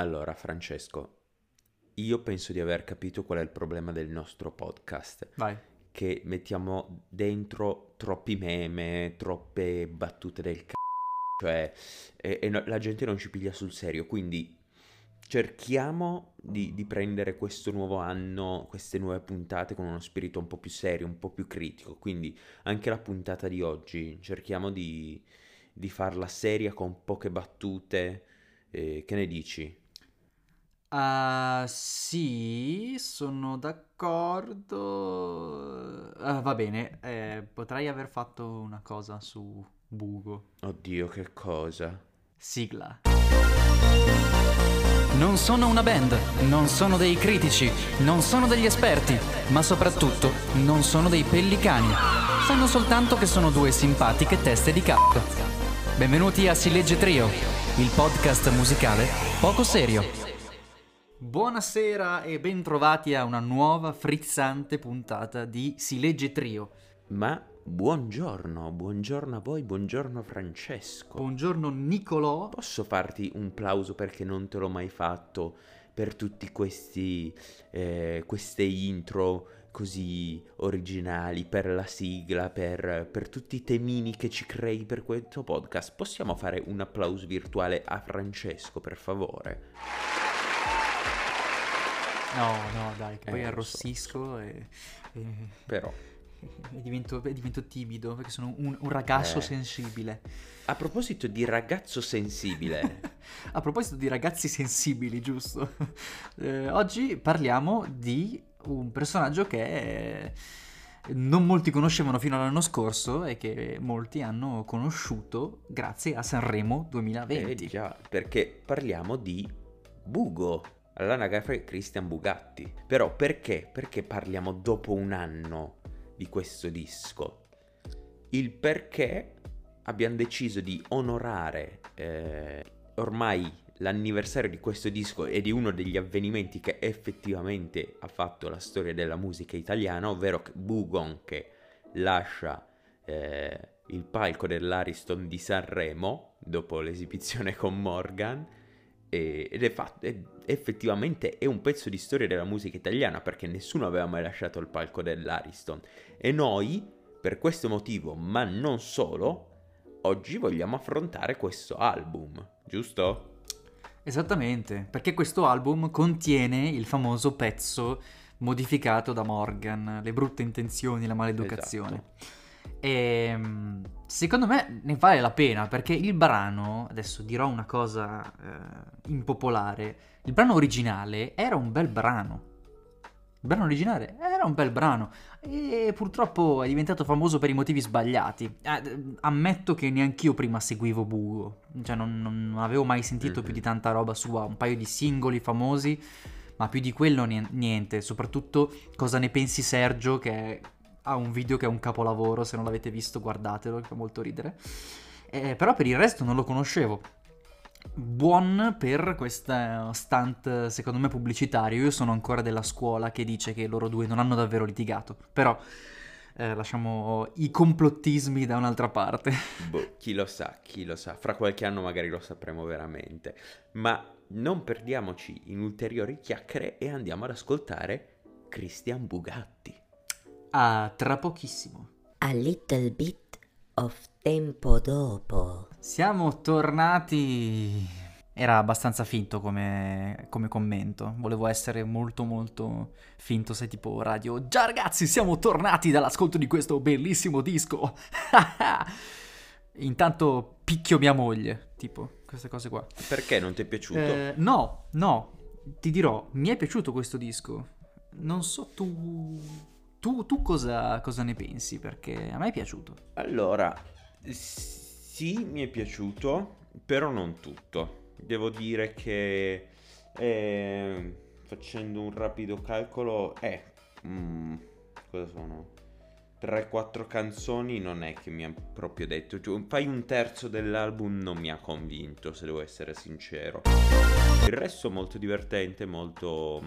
Allora, Francesco, io penso di aver capito qual è il problema del nostro podcast. Vai. Che mettiamo dentro troppi meme, troppe battute del c***o, cioè e, e no- la gente non ci piglia sul serio, quindi cerchiamo di, di prendere questo nuovo anno, queste nuove puntate con uno spirito un po' più serio, un po' più critico, quindi anche la puntata di oggi cerchiamo di, di farla seria con poche battute, eh, che ne dici? Ah, sì, sono d'accordo. Ah, va bene, eh, potrei aver fatto una cosa su Bugo. Oddio, che cosa? Sigla. Non sono una band, non sono dei critici, non sono degli esperti, ma soprattutto non sono dei pellicani. Sanno soltanto che sono due simpatiche teste di cazzo. Benvenuti a Si Legge Trio, il podcast musicale poco serio. Buonasera e bentrovati a una nuova frizzante puntata di Si Legge Trio. Ma buongiorno, buongiorno a voi, buongiorno Francesco. Buongiorno Nicolò. Posso farti un plauso perché non te l'ho mai fatto per tutti questi eh, queste intro così originali, per la sigla, per, per tutti i temini che ci crei per questo podcast. Possiamo fare un applauso virtuale a Francesco, per favore? No, no, dai, che poi Eh, so, arrossisco e, e- Però, e divento, e divento timido perché sono un, un ragazzo Eh. sensibile. a proposito di ragazzo sensibile, A proposito di ragazzi sensibili, giusto? Eh, oggi parliamo di un personaggio che eh, non molti conoscevano fino all'anno scorso e che molti hanno conosciuto grazie a Sanremo 2020. eh già, perché parliamo di Bugo, all'anagrafe Christian Bugatti. Però perché? Perché parliamo dopo un anno di questo disco? Il perché abbiamo deciso di onorare eh, ormai l'anniversario di questo disco e di uno degli avvenimenti che effettivamente ha fatto la storia della musica italiana, ovvero Bugon che lascia eh, il palco dell'Ariston di Sanremo dopo l'esibizione con Morgan ed è fatto, è- effettivamente è un pezzo di storia della musica italiana perché nessuno aveva mai lasciato il palco dell'Ariston e noi per questo motivo ma non solo oggi vogliamo affrontare questo album giusto? Esattamente, perché questo album contiene il famoso pezzo modificato da Morgan, le brutte intenzioni, la maleducazione. E mm, secondo me ne vale la pena perché il brano, adesso dirò una cosa eh, impopolare, il brano originale era un bel brano. Il brano originale era un bel brano e purtroppo è diventato famoso per i motivi sbagliati. Eh, ammetto che neanch'io prima seguivo Bugo, cioè non, non avevo mai sentito Mhm. più di tanta roba sua, un paio di singoli famosi, ma più di quello nien- niente. Soprattutto cosa ne pensi Sergio che ha un video che è un capolavoro, se non l'avete visto guardatelo, fa molto ridere. Eh, però per il resto non lo conoscevo. Buon per questo stunt, secondo me, pubblicitario. Io sono ancora della scuola che dice che loro due non hanno davvero litigato. Però eh, lasciamo i complottismi da un'altra parte. Boh, chi lo sa, chi lo sa, fra qualche anno magari lo sapremo veramente. Ma non perdiamoci in ulteriori chiacchiere e andiamo ad ascoltare Christian Bugatti. Ah, tra pochissimo. A little bit of tempo dopo. Siamo tornati. Era abbastanza finto come, come commento. Volevo essere molto molto finto, sai tipo radio. Già ragazzi, siamo tornati dall'ascolto di questo bellissimo disco. Intanto picchio mia moglie, tipo queste cose qua. Perché non ti è piaciuto? Eh, no, no, ti dirò, mi è piaciuto questo disco. Non so tu. Tu, tu cosa, cosa ne pensi? Perché a me è piaciuto. Allora, sì, mi è piaciuto, però non tutto. Devo dire che eh, facendo un rapido calcolo, eh, mm, cosa sono? 3-4 canzoni non è che mi ha proprio detto, cioè, fai un terzo dell'album non mi ha convinto, se devo essere sincero. Il resto molto divertente, molto...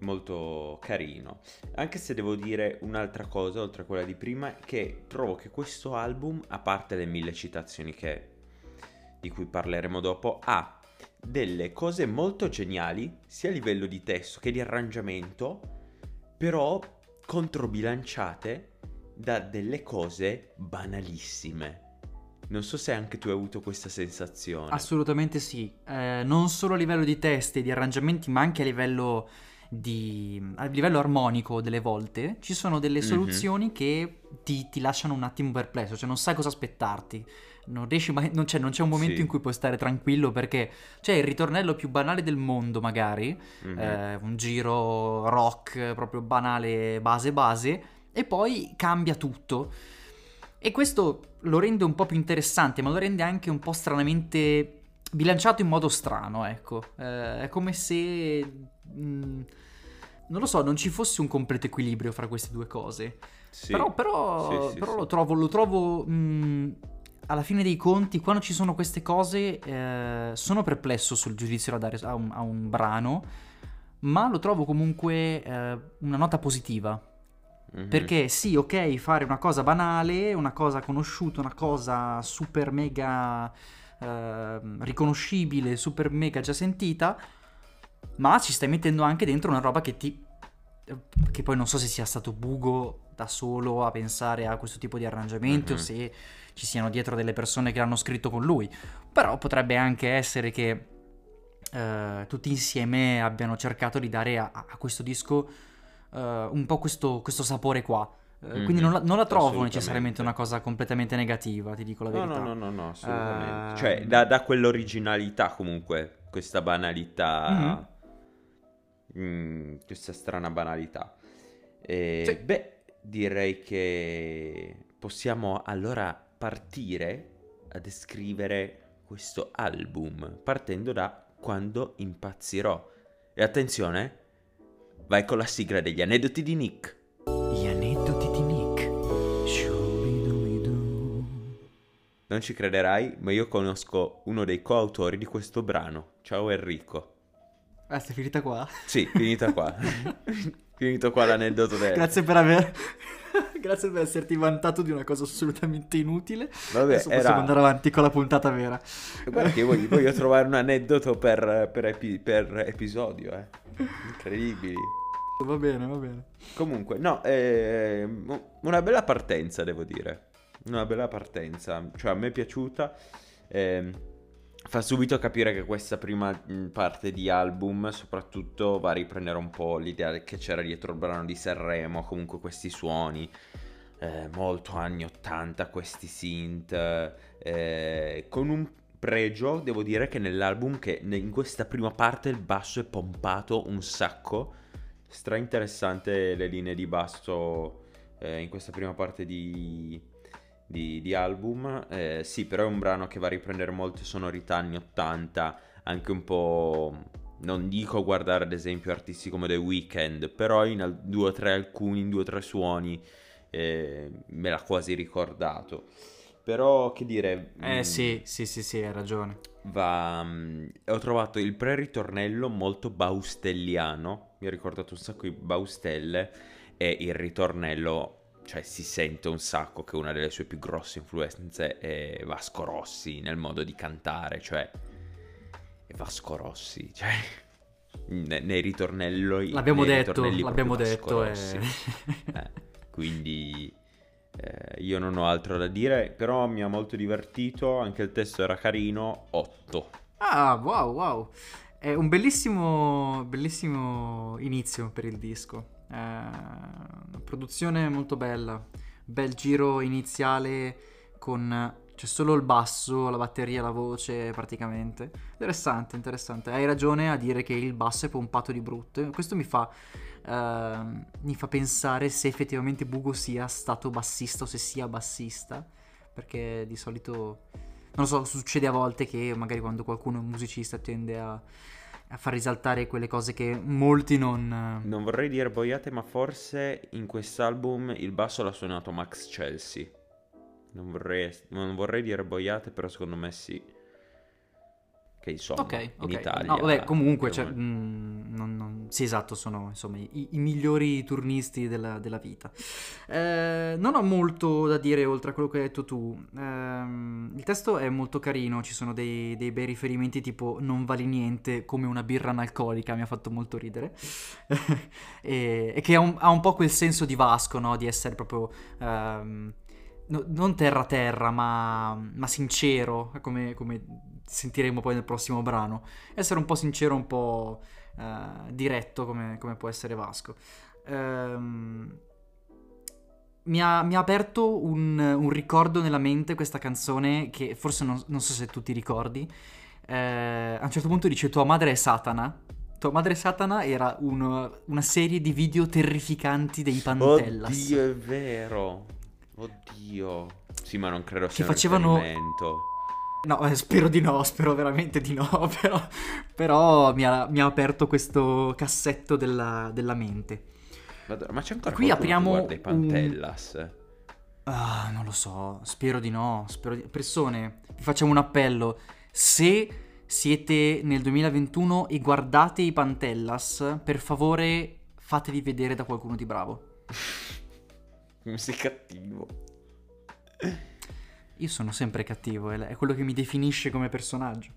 molto carino. Anche se devo dire un'altra cosa, oltre a quella di prima, che trovo che questo album, a parte le mille citazioni che, di cui parleremo dopo, ha delle cose molto geniali, sia a livello di testo che di arrangiamento, però controbilanciate da delle cose banalissime. Non so se anche tu hai avuto questa sensazione. Assolutamente sì, Eh, non solo a livello di testi e di arrangiamenti, ma anche a livello, di, a livello armonico delle volte, ci sono delle Mhm. soluzioni che ti, ti lasciano un attimo perplesso, cioè non sai cosa aspettarti. Non riesci mai, non c'è, non c'è un momento Sì. in cui puoi stare tranquillo perché c'è il ritornello più banale del mondo, magari, Mhm. eh, un giro rock proprio banale, base base, e poi cambia tutto. E questo lo rende un po' più interessante, ma lo rende anche un po' stranamente bilanciato in modo strano, ecco. Eh, è come se... mm, non lo so, non ci fosse un completo equilibrio fra queste due cose. Sì. Però, però- Sì, però sì. lo trovo, lo trovo mm, alla fine dei conti, quando ci sono queste cose, eh, sono perplesso sul giudizio da dare a un, a un brano, ma lo trovo comunque eh, una nota positiva. Mhm. Perché sì, ok, fare una cosa banale, una cosa conosciuta, una cosa super mega ehm, riconoscibile, super mega già sentita, ma ci stai mettendo anche dentro una roba che ti... che poi non so se sia stato Bugo da solo a pensare a questo tipo di arrangiamenti o Mhm. se ci siano dietro delle persone che l'hanno scritto con lui. Però potrebbe anche essere che eh, tutti insieme abbiano cercato di dare a, a questo disco eh, un po' questo, questo sapore qua. Eh, Quindi Mhm. non la, non la trovo Assolutamente. necessariamente una cosa completamente negativa, ti dico la No, verità. no, no, no, no, assolutamente. Ehm. Cioè, da, da quell'originalità comunque, questa banalità, mm, questa strana banalità. E, Sì. Beh, direi che possiamo allora partire a descrivere questo album, partendo da quando impazzirò. E attenzione, vai con la sigla degli aneddoti di Nick. Gli aneddoti di Nick. Non ci crederai, ma io conosco uno dei coautori di questo brano. Ciao Enrico. Ah, sei finita qua? Sì, finita qua. Finito qua l'aneddoto del... Grazie per aver... Grazie per esserti vantato di una cosa assolutamente inutile. Vabbè, Adesso possiamo era... andare avanti con la puntata vera. Guarda che voglio, voglio trovare un aneddoto per, per epi- per episodio, eh. Incredibili. Va bene, va bene. Comunque, no, ehm, una bella partenza, devo dire. Una bella partenza. Cioè, a me è piaciuta. ehm, fa subito capire che questa prima parte di album, soprattutto, va a riprendere un po' l'idea che c'era dietro il brano di Sanremo. Comunque, questi suoni. eh, molto anni 80, questi synth. eh, con un pregio, devo dire che nell'album, che in questa prima parte il basso è pompato un sacco stra interessante le linee di basso eh, in questa prima parte di, di- di album. Eh, sì, però è un brano che va a riprendere molte sonorità anni 80, anche un po'. Non dico guardare ad esempio artisti come The Weeknd, però in al- due o tre alcuni, in due o tre suoni eh, me l'ha quasi ricordato. Però che dire... Eh mm, sì, sì, sì, sì, hai ragione. va. mm, ho trovato il pre-ritornello molto baustelliano. Mi ha ricordato un sacco di baustelle. E il ritornello, cioè, si sente un sacco che una delle sue più grosse influenze è Vasco Rossi nel modo di cantare. Cioè, Vasco Rossi. Cioè, ne- nei ritornelli. L'abbiamo nei detto, l'abbiamo detto. e- Rossi. Eh, quindi eh, io non ho altro da dire, però mi ha molto divertito, anche il testo era carino, 8. Ah, wow, wow. È un bellissimo, bellissimo inizio per il disco. Una produzione molto bella. Bel giro iniziale con c'è solo il basso, la batteria, la voce praticamente. Interessante, interessante. Hai ragione a dire che il basso è pompato di brutto. Questo mi fa, ehm, mi fa pensare se effettivamente Bugo sia stato bassista o se sia bassista. Perché di solito non lo so, succede a volte che magari quando qualcuno è un musicista tende a, a far risaltare quelle cose che molti non... Non vorrei dire boiate, ma forse in quest'album il basso l'ha suonato Max Chelsea. Non vorrei, non vorrei dire boiate, però secondo me sì. Che insomma, Ok, in. Italia... No, vabbè, comunque, cioè, meno. mm, non, non- sì, esatto, sono insomma i, i migliori turnisti della, della vita. Eh, non ho molto da dire oltre a quello che hai detto tu. Ehm, il testo è molto carino, ci sono dei, dei bei riferimenti tipo non vali niente come una birra analcolica, mi ha fatto molto ridere. e, e, che ha un, ha un, po' quel senso di Vasco, no? Di essere proprio... Um, no, non terra terra, ma, ma sincero, come, come, sentiremo poi nel prossimo brano. Essere un po' sincero, un po' uh, diretto, come, come, può essere Vasco. Um, mi, ha, mi ha, aperto un, un, ricordo nella mente questa canzone che forse non, non so se tu ti ricordi. Eh, a un certo punto dice tua madre è Satana. Tua madre Satana era un, una serie di video terrificanti dei Pantellas. Oddio, è vero. Oddio. Sì, ma non credo sia che facevano... No, eh, spero di no, spero veramente di no, però, però mi, ha, mi, ha, aperto questo cassetto della, della mente. Madonna, ma c'è ancora Qui apriamo i Pantellas? Un... Ah, non lo so, spero di no. Spero di... Persone, vi facciamo un appello. Se siete nel 2021 e guardate i Pantellas, per favore fatevi vedere da qualcuno di bravo. Come sei cattivo. Io sono sempre cattivo, è quello che mi definisce come personaggio.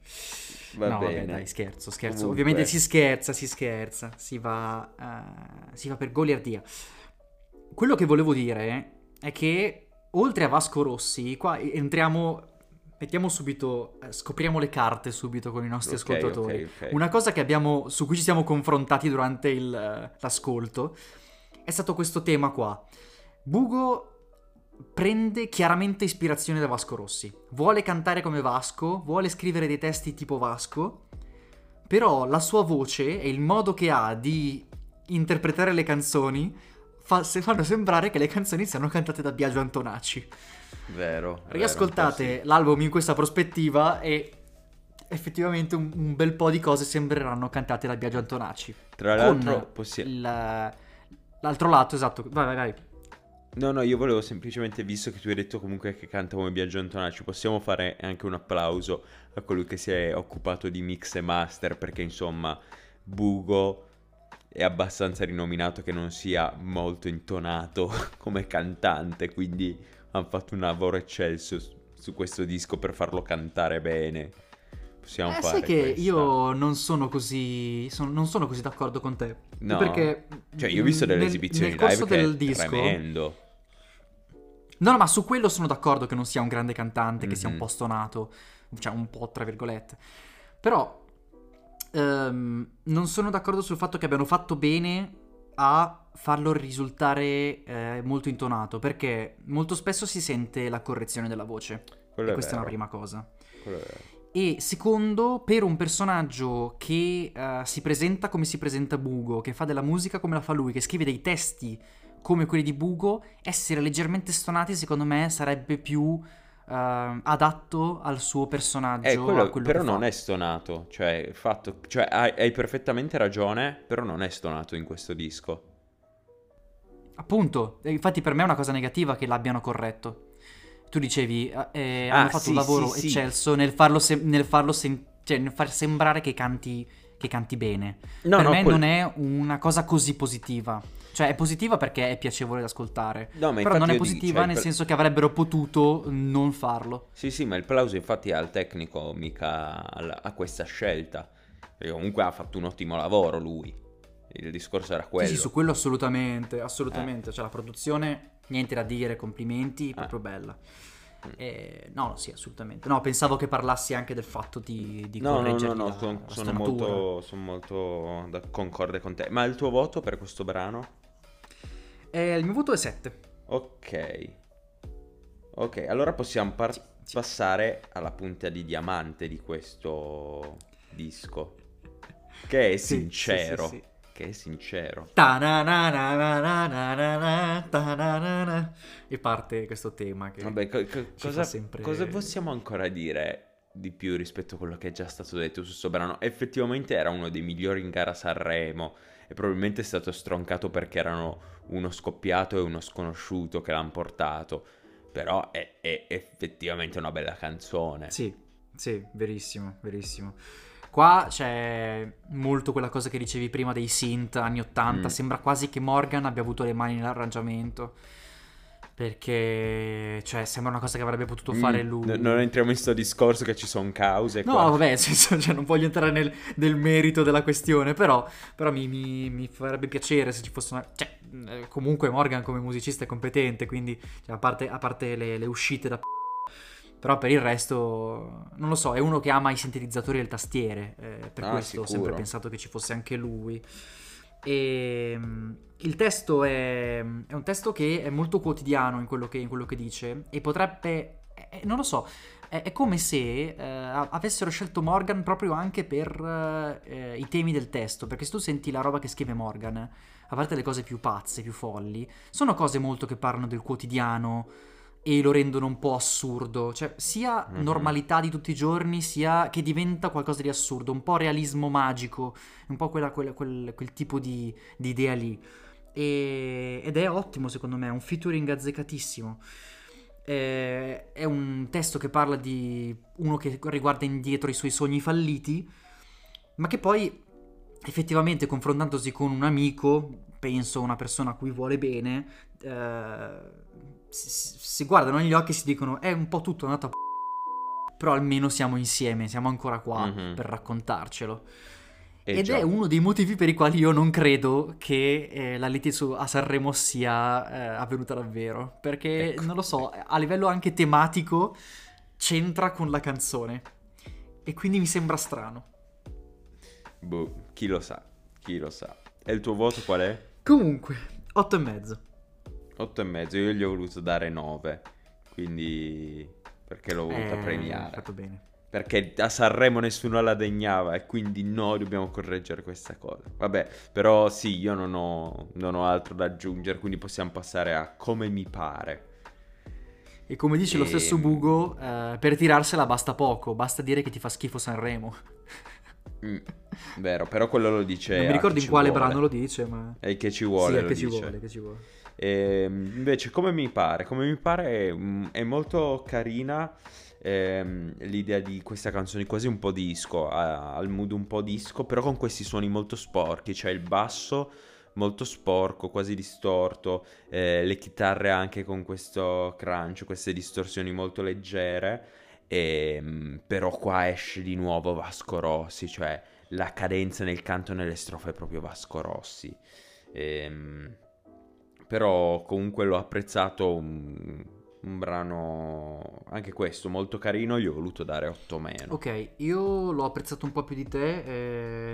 Va no, bene. vabbè, dai, scherzo, scherzo. Comunque. Ovviamente si scherza, si scherza, si va, uh, si va per goliardia. Quello che volevo dire è che oltre a Vasco Rossi, qua entriamo mettiamo subito, eh, scopriamo le carte subito con i nostri okay, ascoltatori. Okay, okay. Una cosa abbiamo, su cui ci siamo confrontati durante il, uh, l'ascolto è stato questo tema qua. Bugo prende chiaramente ispirazione da Vasco Rossi. Vuole cantare come Vasco, vuole scrivere dei testi tipo Vasco, però la sua voce e il modo che ha di interpretare le canzoni fa, fanno sembrare che le canzoni siano cantate da Biagio Antonacci. Vero. Riascoltate vero, l'album in questa prospettiva e effettivamente un, un, bel po' di cose sembreranno cantate da Biagio Antonacci. Tra l'altro, possiamo... l'altro lato, esatto. Vai, vai, vai. No, no, io volevo semplicemente, visto che tu hai detto comunque che canta come Biagio Antonacci, possiamo fare anche un applauso a colui che si è occupato di mix e master, perché insomma, Bugo è abbastanza rinominato che non sia molto intonato come cantante, quindi hanno fatto un lavoro eccelso su questo disco per farlo cantare bene. Possiamo eh, fare sai che questa. io non sono così sono, non sono così d'accordo con te. No. Perché cioè io ho visto delle nel, esibizioni nel live del disco, tremendo. No, no, ma su quello sono d'accordo che non sia un grande cantante, mm-hmm. che sia un Mhm. po' stonato, cioè un po' tra virgolette. Però ehm, non sono d'accordo sul fatto che abbiano fatto bene a farlo risultare eh, molto intonato, perché molto spesso si sente la correzione della voce. Quello e è questa è una vero. prima cosa. Quello è vero. E secondo, per un personaggio che eh, si presenta come si presenta Bugo, che fa della musica come la fa lui, che scrive dei testi come quelli di Bugo, essere leggermente stonati secondo me sarebbe più eh, adatto al suo personaggio. Eh, quello, quello però non fa. è stonato, cioè, fatto, cioè hai, hai perfettamente ragione, però non è stonato in questo disco. Appunto, infatti per me è una cosa negativa che l'abbiano corretto. Tu dicevi, eh, eh, Ah, hanno fatto sì, un lavoro sì, sì. eccelso nel farlo, sem- nel farlo sem- cioè nel far sembrare che canti, che canti bene. No, per no, me quel- non è una cosa così positiva. Cioè è positiva perché è piacevole da ascoltare. No, ma Però non è io dico, positiva cioè, nel per- senso che avrebbero potuto non farlo. Sì, sì, ma il plauso infatti è al tecnico, mica al- a questa scelta. Perché comunque ha fatto un ottimo lavoro lui. Il discorso era Sì, quello. sì, su quello assolutamente, assolutamente. Cioè la produzione, niente da dire, complimenti, proprio bella. Mm. Eh, no, sì, assolutamente. No, pensavo che parlassi anche del fatto di, di No, no, no, no, la- son- sono, molto, sono molto da- concorde con te. Ma il tuo voto per questo brano? Eh, il mio voto è 7. Ok. Ok, allora possiamo par- Sì, sì. passare alla punta di diamante di questo disco. Che è sincero. sì. Che è sincero. E parte questo tema che Vabbè, co- co- cosa, sempre- cosa possiamo ancora dire di più rispetto a quello che è già stato detto su questo brano? Effettivamente era uno dei migliori in gara Sanremo e probabilmente è stato stroncato perché erano uno scoppiato e uno sconosciuto che l'hanno portato. Però è, è effettivamente una bella canzone. Sì, sì, verissimo, verissimo. Qua c'è molto quella cosa che dicevi prima dei synth anni 80, Mm. sembra quasi che Morgan abbia avuto le mani nell'arrangiamento. Perché, cioè, sembra una cosa che avrebbe potuto fare Mm, lui. n- non entriamo in sto discorso che ci sono cause No, qua. vabbè, senso, cioè, non voglio entrare nel, nel merito della questione, però, però mi, mi- mi farebbe piacere se ci fosse una... Cioè, eh, comunque Morgan come musicista è competente, quindi, cioè, a parte, a parte le, le uscite da... p***, Però per il resto, non lo so, è uno che ama i sintetizzatori e le tastiere, eh, per Ah, questo ho sempre sicuro. pensato che ci fosse anche lui. E mm, il testo è, è un testo che è molto quotidiano in quello che, in quello che dice e potrebbe, eh, non lo so, è, è come se eh, avessero scelto Morgan proprio anche per eh, i temi del testo, perché se tu senti la roba che scrive Morgan, a parte le cose più pazze, più folli, sono cose molto che parlano del quotidiano e lo rendono un po' assurdo, cioè sia Mhm. normalità di tutti i giorni, sia che diventa qualcosa di assurdo, un po' realismo magico, un po' quella- quella- quel, quel tipo di, di idea lì. E- ed è ottimo secondo me, è un featuring azzeccatissimo. Eh, è un testo che parla di uno che riguarda indietro i suoi sogni falliti, ma che poi effettivamente confrontandosi con un amico, penso una persona a cui vuole bene, eh, si, guardano negli occhi e si dicono è un po' tutto andato a p***, però almeno siamo insieme, siamo ancora qua Mhm. per raccontarcelo. Eh Ed già. è uno dei motivi per i quali io non credo che eh, la lite su- a Sanremo sia eh, avvenuta davvero. Perché, Ecco, non lo so, a livello anche tematico c'entra con la canzone. E quindi mi sembra strano. Boh, chi lo sa, chi lo sa. E il tuo voto qual è? Comunque, 8 e mezzo. 8 e mezzo, io gli ho voluto dare 9, quindi perché l'ho voluta Eh, premiare. fatto bene. Perché a Sanremo nessuno la degnava e quindi noi dobbiamo correggere questa cosa. Vabbè, però sì, io non ho, non ho altro da aggiungere, quindi possiamo passare a come mi pare. E come dice lo E- stesso Bugo, eh, per tirarsela basta poco, basta dire che ti fa schifo Sanremo. Mm, vero, però quello lo dice... non mi ricordo in quale vuole. brano lo dice, ma... E che ci vuole, sì, è lo che ci dice. vuole, che ci vuole. Ehm, invece, come mi pare? Come mi pare mm, è molto carina ehm, l'idea di questa canzone, quasi un po' disco, il mood un po' disco, però con questi suoni molto sporchi, cioè il basso molto sporco, quasi distorto, eh, le chitarre anche con questo crunch, queste distorsioni molto leggere, ehm, però qua esce di nuovo Vasco Rossi, cioè la cadenza nel canto e nelle strofe è proprio Vasco Rossi. Ehm, però comunque l'ho apprezzato un, un brano anche questo molto carino gli ho voluto dare 8 meno Ok, io l'ho apprezzato un po' più di te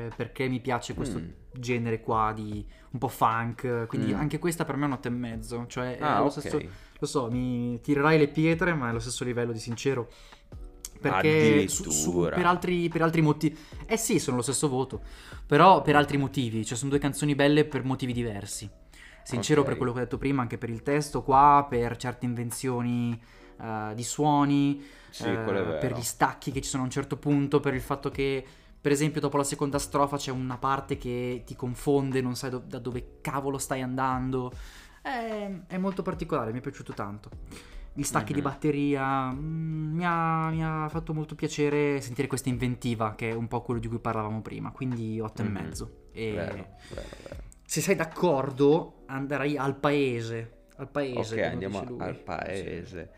eh, perché mi piace questo Mm. genere qua di un po' funk, quindi Mm. anche questa per me è un 8 e mezzo, cioè è ah lo ok stesso, lo so, mi tirerai le pietre, ma è lo stesso livello di sincero. Perché su- su- per, altri, per altri motivi... Eh sì, sono lo stesso voto, però per altri motivi, cioè sono due canzoni belle per motivi diversi. Sincero Ok. per quello che ho detto prima, anche per il testo qua, per certe invenzioni eh, di suoni, sì vero per gli stacchi che ci sono a un certo punto, per il fatto che, per esempio, dopo la seconda strofa c'è una parte che ti confonde, non sai do- da dove cavolo stai andando. È, è molto particolare, mi è piaciuto tanto. Gli stacchi di Mhm. batteria mm, mi, ha, mi ha fatto molto piacere sentire questa inventiva, che è un po' quello di cui parlavamo prima, quindi 8 Mhm. e mezzo. E vero, vero, vero. Se sei d'accordo, andrei al paese. Al paese. ok andiamo al paese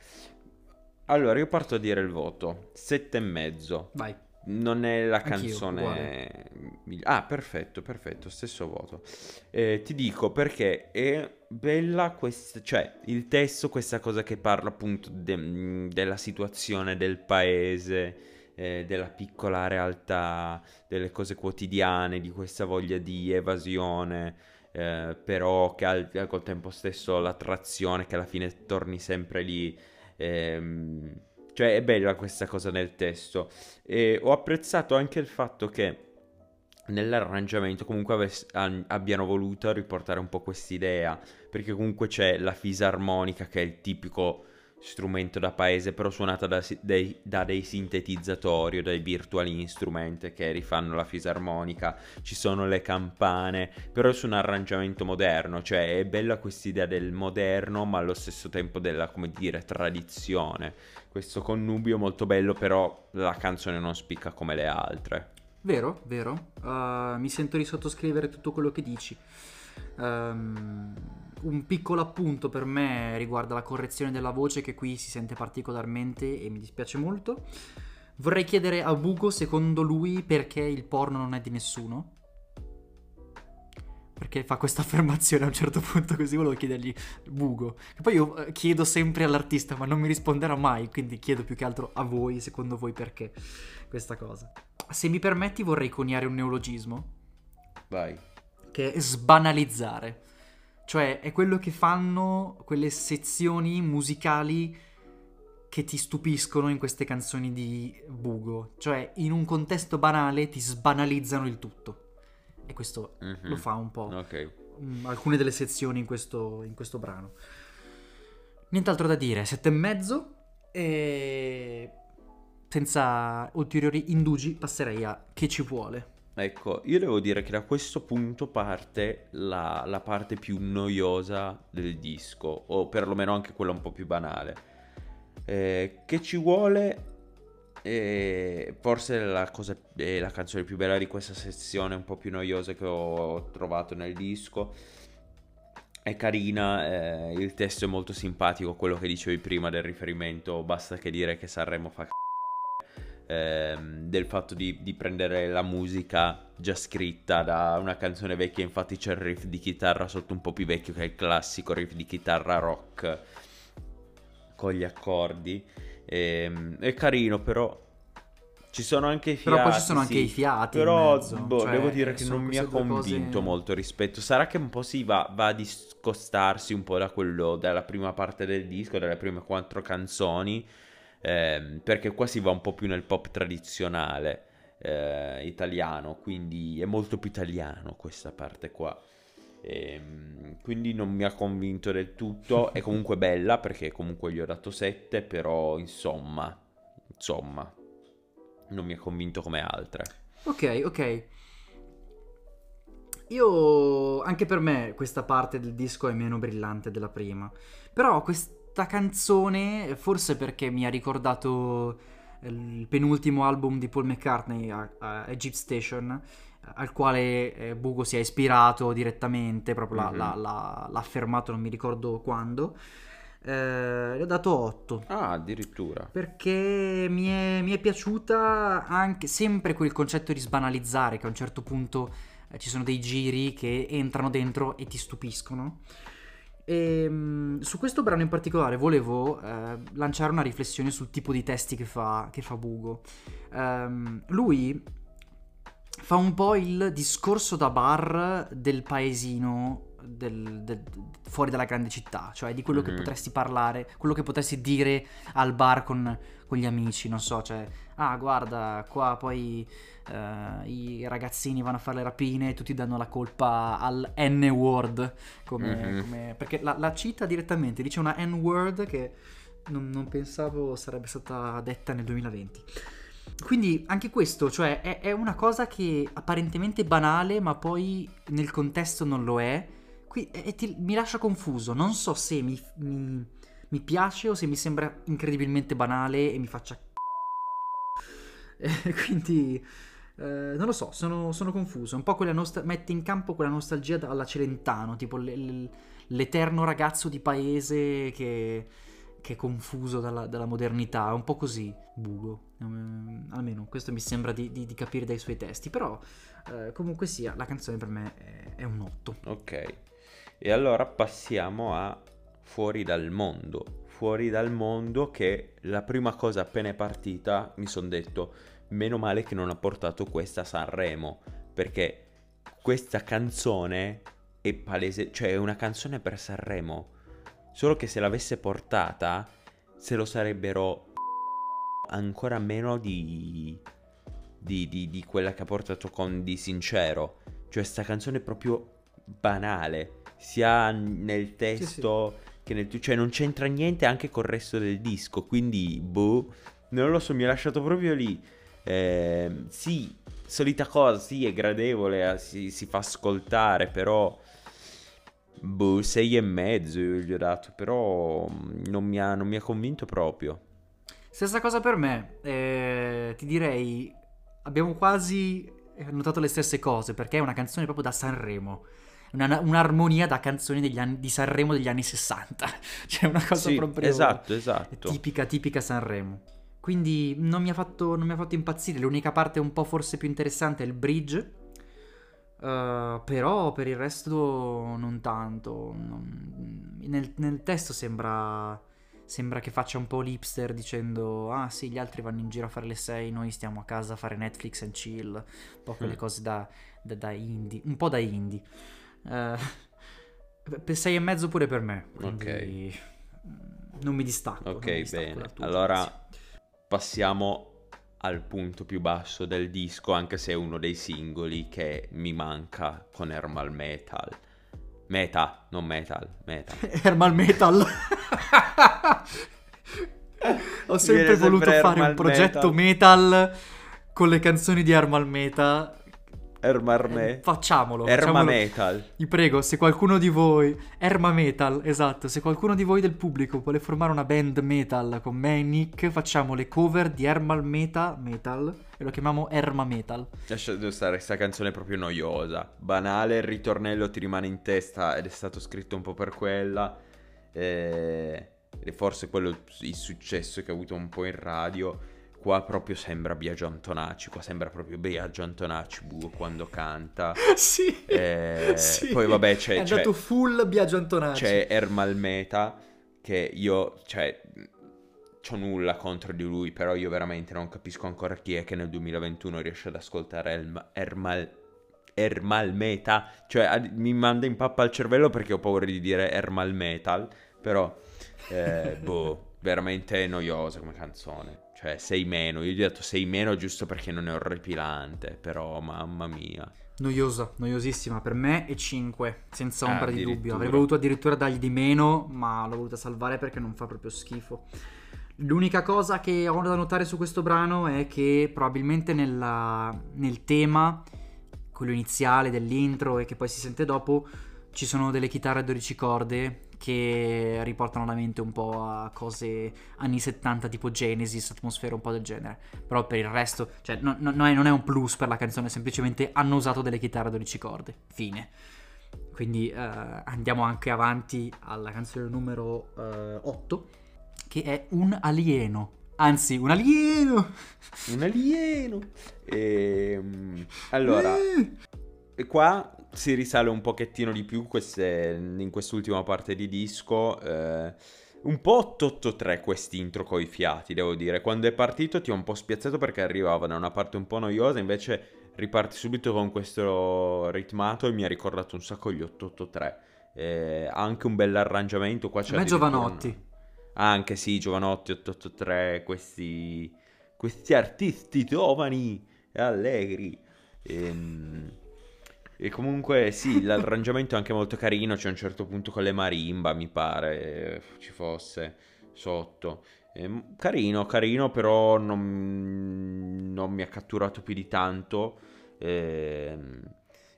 allora io parto a dire il voto 7 e mezzo Vai. non è la Anch'io, canzone migli- ah perfetto perfetto stesso voto Eh, ti dico perché è bella questa cioè il testo questa cosa che parla appunto de- della situazione del paese eh, della piccola realtà delle cose quotidiane di questa voglia di evasione eh, però che al, al contempo stesso l'attrazione che alla fine torni sempre lì ehm, cioè è bella questa cosa nel testo. E ho apprezzato anche il fatto che nell'arrangiamento comunque avess- an- abbiano voluto riportare un po' quest'idea, perché comunque c'è la fisarmonica che è il tipico strumento da paese, però suonata da, dei, da dei sintetizzatori o dai virtual instrument che rifanno la fisarmonica, ci sono le campane, però su un arrangiamento moderno, cioè è bella quest'idea del moderno ma allo stesso tempo della, come dire, tradizione. Questo connubio molto bello, però la canzone non spicca come le altre. Vero, vero. Uh, mi sento di sottoscrivere tutto quello che dici. Um, un piccolo appunto per me riguarda la correzione della voce che qui si sente particolarmente e mi dispiace molto. Vorrei chiedere a Bugo, secondo lui, perché il porno non è di nessuno. Perché fa questa affermazione a un certo punto, così volevo chiedergli Bugo. Che poi io eh, chiedo sempre all'artista, ma non mi risponderà mai, quindi chiedo più che altro a voi, secondo voi perché questa cosa. Se mi permetti vorrei coniare un neologismo. Vai. Che è sbanalizzare. Cioè è quello che fanno quelle sezioni musicali che ti stupiscono in queste canzoni di Bugo. Cioè in un contesto banale ti sbanalizzano il tutto. E questo mm-hmm. lo fa un po'. Ok. Mm, alcune delle sezioni in questo, in questo brano. Nient'altro da dire, sette e mezzo e senza ulteriori indugi passerei a che ci vuole. Ecco, io devo dire che da questo punto parte la, la, parte più noiosa del disco, o perlomeno anche quella un po' più banale. Eh, che ci vuole, eh, forse la, cosa, è la canzone più bella di questa sezione, un po' più noiosa che ho trovato nel disco. È carina, eh, il testo è molto simpatico, quello che dicevi prima del riferimento, basta che dire che Sanremo fa c***o ehm, del fatto di, di, prendere la musica già scritta da una canzone vecchia, infatti c'è il riff di chitarra sotto un po' più vecchio che è il classico riff di chitarra rock con gli accordi. Ehm, è carino però ci sono anche i fiati. Però poi ci sono sì, anche i fiati. Però boh, cioè, devo dire che non mi ha convinto cose... molto rispetto. Sarà che un po' si va, va, a discostarsi un po' da quello, dalla prima parte del disco, dalle prime quattro canzoni eh, perché qua si va un po' più nel pop tradizionale eh, italiano, quindi è molto più italiano questa parte qua. E, ehm, quindi non mi ha convinto del tutto, è comunque bella perché comunque gli ho dato 7, però insomma, insomma, non mi ha convinto come altre. Ok, ok. Io, anche per me, questa parte del disco è meno brillante della prima. Però quest- questa canzone, forse perché mi ha ricordato il penultimo album di Paul McCartney, a, a Egypt Station, al quale eh, Bugo si è ispirato direttamente, proprio mm-hmm. l'ha, l'ha, l'ha, affermato, non mi ricordo quando. Eh, le ho dato 8. Ah, addirittura. Perché mi è, mi è, piaciuta anche sempre quel concetto di sbanalizzare, che a un certo punto eh, ci sono dei giri che entrano dentro e ti stupiscono. E, ehm, su questo brano in particolare volevo eh, lanciare una riflessione sul tipo di testi che fa, che fa Bugo. Um, lui fa un po' il discorso da bar del paesino del, del, fuori dalla grande città, cioè di quello mm-hmm. che potresti parlare, quello che potresti dire al bar con, con gli amici, non so, cioè, ah guarda, qua poi uh, i ragazzini vanno a fare le rapine e tutti danno la colpa al N-word, come, mm-hmm. come, perché la, la, cita direttamente, dice una N-word che non, non, pensavo sarebbe stata detta nel 2020. Quindi anche questo, cioè è, è una cosa che apparentemente banale, ma poi nel contesto non lo è. Qui, e, ti, mi lascia confuso, non so se mi, mi, mi piace o se mi sembra incredibilmente banale e mi faccia quindi eh, non lo so, sono, sono, confuso. Un po' quella nostra- mette in campo quella nostalgia alla Celentano, tipo l- l'eterno ragazzo di paese che, che è confuso dalla, dalla, modernità. È un po' così, bugo. Um, almeno questo mi sembra di, di, di, capire dai suoi testi. Però, eh, comunque sia, la canzone per me è, è un 8. Ok. E allora passiamo a Fuori dal mondo. Fuori dal mondo che la prima cosa appena è partita mi sono detto meno male che non ha portato questa a Sanremo, perché questa canzone è palese, cioè è una canzone per Sanremo, solo che se l'avesse portata se lo sarebbero ancora meno di, di, di, di quella che ha portato con Di Sincero, cioè sta canzone è proprio banale, sia nel testo... Sì, sì. Che nel, cioè non c'entra niente anche col resto del disco, quindi boh, non lo so, mi ha lasciato proprio lì. Eh, sì, solita cosa, sì, è gradevole, eh, si, si, fa ascoltare, però... Boh, sei e mezzo io gli ho dato, però mm, non mi ha, non mi ha convinto proprio. Stessa cosa per me, eh, ti direi, abbiamo quasi e ho notato le stesse cose, perché è una canzone proprio da Sanremo. Una- un'armonia da canzoni degli anni, di Sanremo degli anni 60. Cioè una cosa Sì, proprio... esatto, esatto. tipica, tipica Sanremo. Quindi non mi, ha fatto, non mi ha fatto impazzire. L'unica parte un po' forse più interessante è il bridge. Uh, però per il resto non tanto. Non- Nel, nel testo sembra, sembra che faccia un po' l'hipster dicendo: Ah, sì, gli altri vanno in giro a fare le 6, noi stiamo a casa a fare Netflix and chill. Un po' quelle Mm. cose da, da, da indie. Un po' da indie. Uh, per 6 e mezzo pure per me. Quindi mm, Non mi distacco. non mi Ok, distacco bene. Allora giudizio. Passiamo al punto più basso del disco, anche se è uno dei singoli che mi manca con Hermal Metal. Meta, non metal, metal. Hermal Metal. Ho sempre Viene voluto sempre fare un progetto metal. con le canzoni di Hermal Meta. Hermal Eh. Facciamolo. Erma facciamolo. Metal. Vi prego, se qualcuno di voi, Erma Metal, esatto, se qualcuno di voi del pubblico vuole formare una band metal con me e Nick, facciamo le cover di Hermal Meta Metal e lo chiamiamo Erma Metal. Lasciate stare, questa canzone è proprio noiosa. Banale, il ritornello ti rimane in testa ed è stato scritto un po' per quella. E, e forse quello il successo che ha avuto un po' in radio. Qua proprio sembra Biagio Antonacci. Qua sembra proprio Biagio Antonacci Buo quando canta. sì. Eh, Sì. Poi vabbè c'è, È c'è, andato full Biagio Antonacci. c'è Ermal Meta che io, cioè, c'ho nulla contro di lui, però io veramente non capisco ancora chi è che nel 2021 riesce ad ascoltare Elm- Ermal, Ermal Meta, cioè mi manda in pappa al cervello perché ho paura di dire Ermal Metal, però, eh, boh, veramente noiosa come canzone. Cioè, sei meno, io gli ho detto sei meno giusto perché non è orripilante, però mamma mia. Noiosa, noiosissima per me e 5, senza Ah, ombra di dubbio. Avrei voluto addirittura dargli di meno, ma l'ho voluta salvare perché non fa proprio schifo. L'unica cosa che ho da notare su questo brano è che probabilmente nella- nel tema, quello iniziale dell'intro e che poi si sente dopo, ci sono delle chitarre a 12 corde che riportano la mente un po' a cose anni 70 tipo Genesis, atmosfera un po' del genere. Però per il resto, cioè, no- no- non, è, un plus per la canzone, semplicemente hanno usato delle chitarre a 12 corde. Fine. Quindi eh, andiamo anche avanti alla canzone numero 8, che è Un alieno. Anzi, un alieno! Un alieno. Ehm, allora, Eh! e qua si risale un pochettino di più queste- in quest'ultima parte di disco. eh, un po' 883 quest'intro coi fiati, devo dire. Quando è partito ti ho un po' spiazzato perché arrivava da una parte un po' noiosa, invece riparti subito con questo ritmato e mi ha ricordato un sacco gli 883. Eh, anche un bel arrangiamento qua c'è A me addirittura Giovanotti. una- Anche sì, Giovanotti 883, questi, questi artisti giovani e allegri. Ehm, E, comunque sì, l'arrangiamento è anche molto carino, c'è un certo punto con le marimba, mi pare eh, ci fosse sotto. Ehm, carino, carino, però non, non mi ha catturato più di tanto. Ehm,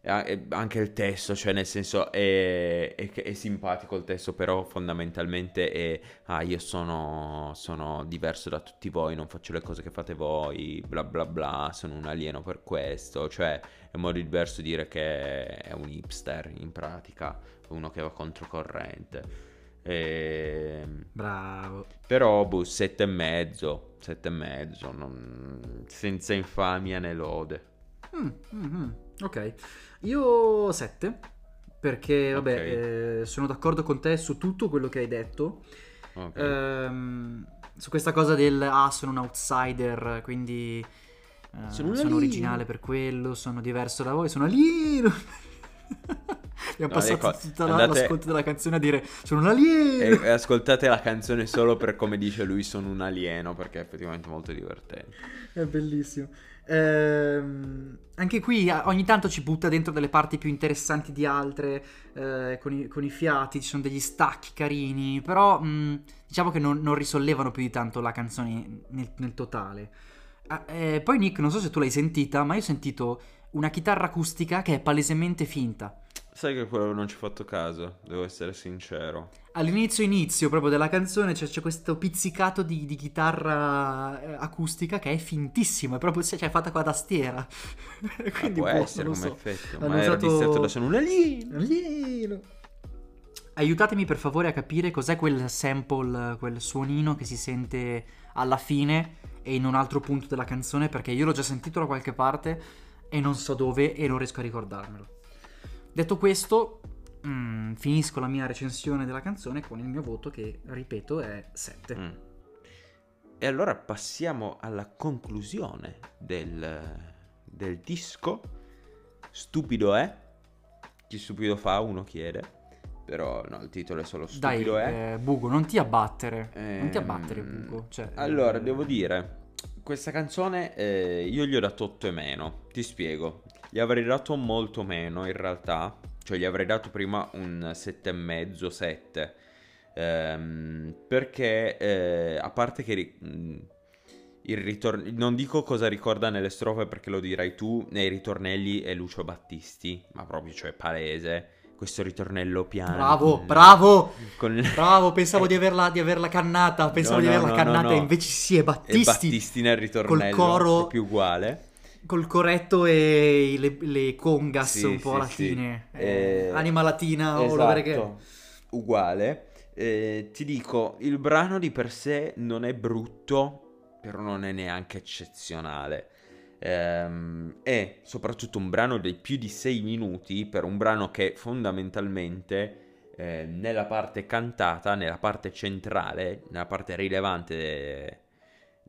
anche il testo, cioè nel senso è, è- è simpatico il testo, però fondamentalmente è ah io sono, sono diverso da tutti voi, non faccio le cose che fate voi, bla bla bla, sono un alieno per questo, cioè è un modo diverso di dire che è un hipster in pratica, uno che va controcorrente. Ehm, Bravo. però, boh, sette e mezzo, sette e mezzo, non- senza infamia né lode. Mm, mm, mm. Ok, io 7 perché vabbè Ok. eh, sono d'accordo con te su tutto quello che hai detto. Ok. Ehm, su questa cosa del ah sono un outsider quindi eh, Sono sono, un alieno." originale per quello, sono diverso da voi, sono alieno. Abbiamo No, passato ecco, tutta andate- l'ascolto della canzone a dire sono un alieno. E, e ascoltate la canzone solo per come dice lui sono un alieno perché è effettivamente molto divertente. È bellissimo. Ehm, anche qui ogni tanto ci butta dentro delle parti più interessanti di altre, eh, con, i, con i fiati, ci sono degli stacchi carini, però mh, diciamo che non, non risollevano più di tanto la canzone nel, nel totale. Ah, eh, poi Nick, non so se tu l'hai sentita, ma io ho sentito una chitarra acustica che è palesemente finta. Sai che quello non ci ho fatto caso, devo essere sincero. All'inizio inizio proprio della canzone c'è, c'è questo pizzicato di, di chitarra eh, acustica che è fintissimo, è proprio cioè, è fatta con la tastiera. Quindi può boh, essere come so. effetto, Hanno ma era usato- distratto da sono un alieno. Alieno. Aiutatemi per favore a capire cos'è quel sample, quel suonino che si sente alla fine e in un altro punto della canzone perché io l'ho già sentito da qualche parte e non so dove e non riesco a ricordarmelo. Detto questo, mm, finisco la mia recensione della canzone con il mio voto che, ripeto, è 7. Mm. E allora passiamo alla conclusione del, del disco. Stupido è? Chi stupido fa? Uno chiede. Però no, il titolo è solo Dai, stupido è. eh, Bugo, non ti abbattere. non ti Ehm, abbattere, Bugo. Cioè, allora, eh, devo dire, questa canzone eh, io gli ho dato 8 e meno. Ti spiego. Gli avrei dato molto meno in realtà. Cioè, gli avrei dato prima un 7,5, 7. Ehm, perché, eh, a parte che ri- mh, il ritorno... Non dico cosa ricorda nelle strofe perché lo dirai tu. Nei ritornelli è Lucio Battisti. Ma proprio, cioè, palese. Questo ritornello piano. Bravo, con- bravo! Con... Bravo, pensavo di averla, di averla cannata. Pensavo No, di averla no, cannata, no. invece sì, è Battisti. Battisti nel ritornello col coro- più uguale. Col corretto e le, le congas Sì, un po' sì, latine. sì. Eh, Eh, anima latina o lo che Esatto, uguale. Eh, ti dico, il brano di per sé non è brutto, però non è neanche eccezionale. Ehm, è soprattutto un brano dei più di 6 minuti per un brano che fondamentalmente eh, nella parte cantata, nella parte centrale, nella parte rilevante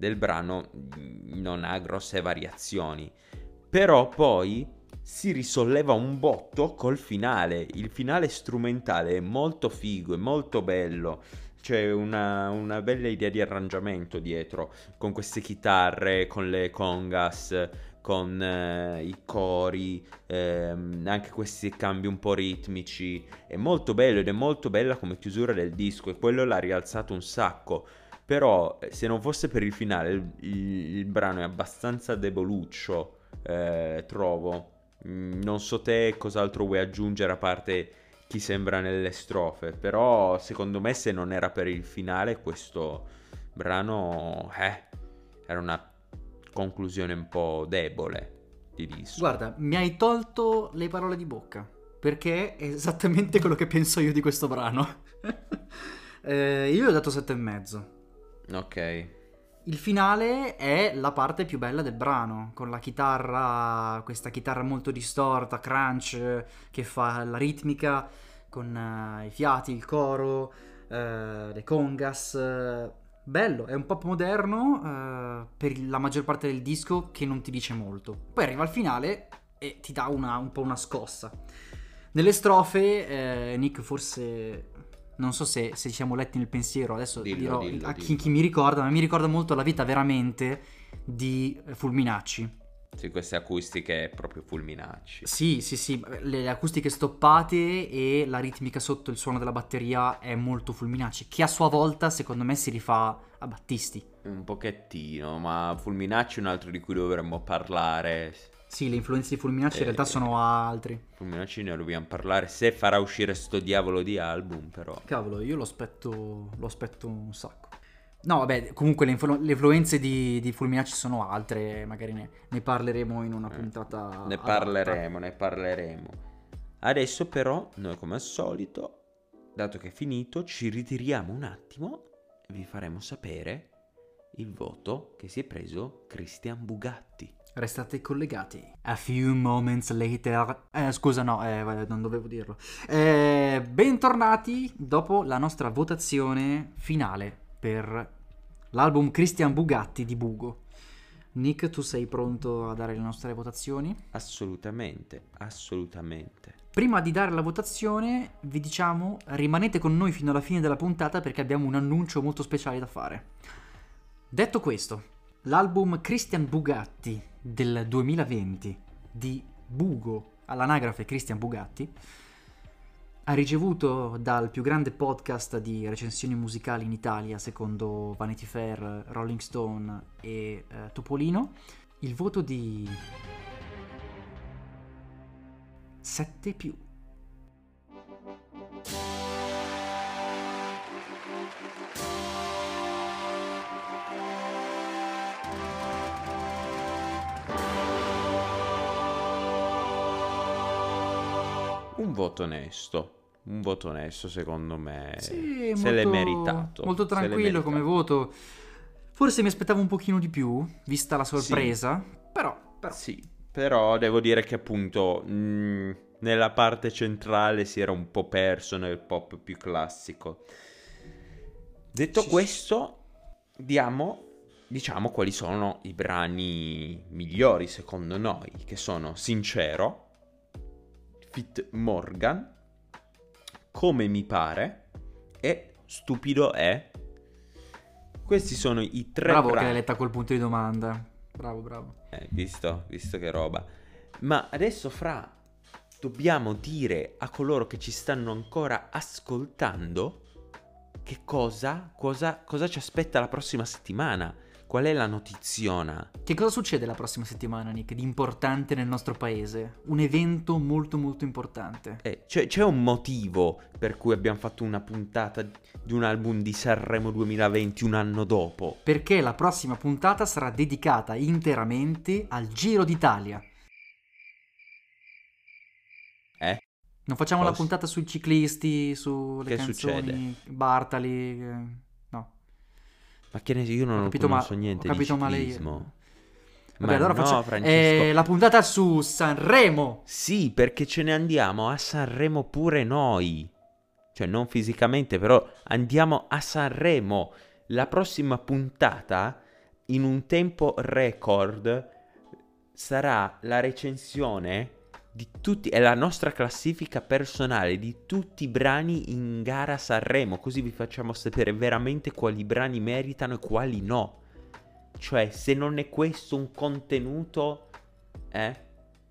del brano mh, non ha grosse variazioni. Però poi si risolleva un botto col finale. Il finale strumentale è molto figo, è molto bello. C'è una, una bella idea di arrangiamento dietro, con queste chitarre, con le congas, con eh, i cori, ehm, anche questi cambi un po' ritmici. È molto bello ed è molto bella come chiusura del disco e quello l'ha rialzato un sacco. Però eh, se non fosse per il finale, il, il- brano è abbastanza deboluccio, eh, trovo. Mm, non so te cos'altro vuoi aggiungere a parte chi sembra nelle strofe, però secondo me se non era per il finale questo brano, eh, era una conclusione un po' debole di disco. Guarda, mi hai tolto le parole di bocca. Perché è esattamente quello che penso io di questo brano. Eh, io gli ho dato sette e mezzo. Ok, Il finale è la parte più bella del brano, con la chitarra, questa chitarra molto distorta, crunch, che fa la ritmica, con eh, i fiati, il coro, eh, le congas. bello, è un pop moderno eh, per la maggior parte del disco che non ti dice molto. Poi arriva al finale e ti dà una- un po' una scossa. Nelle strofe, Nick forse... Non so se, se ci siamo letti nel pensiero, adesso Dillo, dirò dillo, a chi, chi mi ricorda, ma mi ricorda molto la vita veramente di Fulminacci. sì, queste acustiche proprio fulminacci. Sì, sì, sì, le, le acustiche stoppate e la ritmica sotto il suono della batteria è molto Fulminacci, che a sua volta secondo me si rifà a Battisti. Un pochettino, ma Fulminacci è un altro di cui dovremmo parlare. Sì, le influenze di Fulminacci in Eh, realtà sono altri. Fulminacci ne dobbiamo parlare se farà uscire sto diavolo di album, però. Cavolo, io lo aspetto, lo aspetto un sacco. No, vabbè, comunque le, influ- le influenze di, di Fulminacci sono altre, magari ne, ne parleremo in una puntata. Eh, Ne adatta. parleremo, ne parleremo. Adesso però, noi come al solito, dato che è finito, ci ritiriamo un attimo e vi faremo sapere il voto che si è preso Christian Bugatti. Restate collegati. A few moments later. Eh, scusa, no, eh, non dovevo dirlo. Eh, bentornati dopo la nostra votazione finale per l'album Christian Bugatti di Bugo. Nick, tu sei pronto a dare le nostre votazioni? Assolutamente, assolutamente. Prima di dare la votazione, vi diciamo rimanete con noi fino alla fine della puntata perché abbiamo un annuncio molto speciale da fare. Detto questo, l'album Christian Bugatti del 2020 di Bugo all'anagrafe Christian Bugatti ha ricevuto dal più grande podcast di recensioni musicali in Italia, secondo Vanity Fair, Rolling Stone e eh, Topolino, il voto di 7 più. Voto onesto. Un voto onesto, secondo me. Sì, se molto, l'è meritato. Molto tranquillo come voto. Forse mi aspettavo un pochino di più, vista la sorpresa. Però, però. Sì, però devo dire che appunto mh, nella parte centrale si era un po' perso nel pop più classico. Detto Sì, sì. questo, diamo, diciamo quali sono i brani migliori secondo noi, che sono Sincero, Fit Morgan, Come mi pare e Stupido è. Questi sono i tre Bravo che brani. l'hai letta col punto di domanda. Bravo, bravo. Eh, visto, visto che roba. Ma adesso, Fra, dobbiamo dire a coloro che ci stanno ancora ascoltando che cosa, cosa, cosa ci aspetta la prossima settimana. Qual è la notiziona? Che cosa succede la prossima settimana, Nick, di importante nel nostro paese? Un evento molto molto importante. Eh, c'è, c'è un motivo per cui abbiamo fatto una puntata di un album di Sanremo 2020 un anno dopo. Perché la prossima puntata sarà dedicata interamente al Giro d'Italia. Eh? Non facciamo la Cosa? puntata sui ciclisti, sulle Che canzoni, Bartali, eh. Ma che ne so, io non Ho capito, ma- conosco niente ho capito di male io. Vabbè, Ma allora no, facciamo Francesco. eh, la puntata su Sanremo. Sì, perché ce ne andiamo a Sanremo pure noi. Cioè, non fisicamente, però andiamo a Sanremo. La prossima puntata, in un tempo record, sarà la recensione di tutti, è la nostra classifica personale di tutti i brani in gara Sanremo. Così vi facciamo sapere veramente quali brani meritano e quali no. Cioè, se non è questo un contenuto, eh?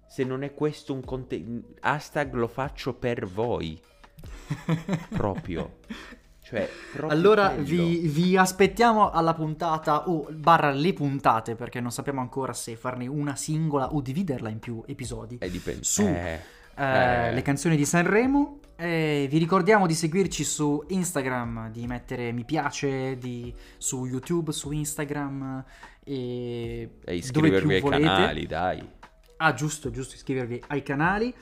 Se non è questo un contenuto, hashtag lo faccio per voi. Proprio. Cioè, Allora vi, vi aspettiamo alla puntata o barra le puntate perché non sappiamo ancora se farne una singola o dividerla in più episodi. Eh, dipende. su, Eh, Eh, eh. le canzoni di Sanremo. Vi ricordiamo di seguirci su Instagram, di mettere mi piace di- su YouTube, su Instagram e, e iscrivervi ai volete. canali, dai. Ah, giusto, giusto, iscrivervi ai canali.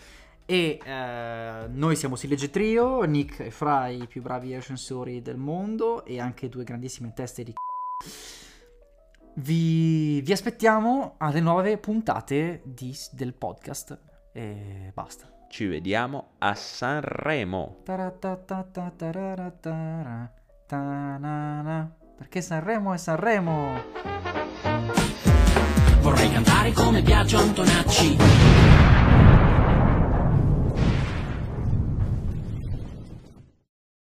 E eh, noi siamo Silegge Trio, Nick e Fra i più bravi recensori del mondo e anche due grandissime teste di c***o. vi, vi aspettiamo alle nuove puntate di- del podcast e basta. Ci vediamo a Sanremo. Perché Sanremo è Sanremo. Vorrei cantare come Biagio Antonacci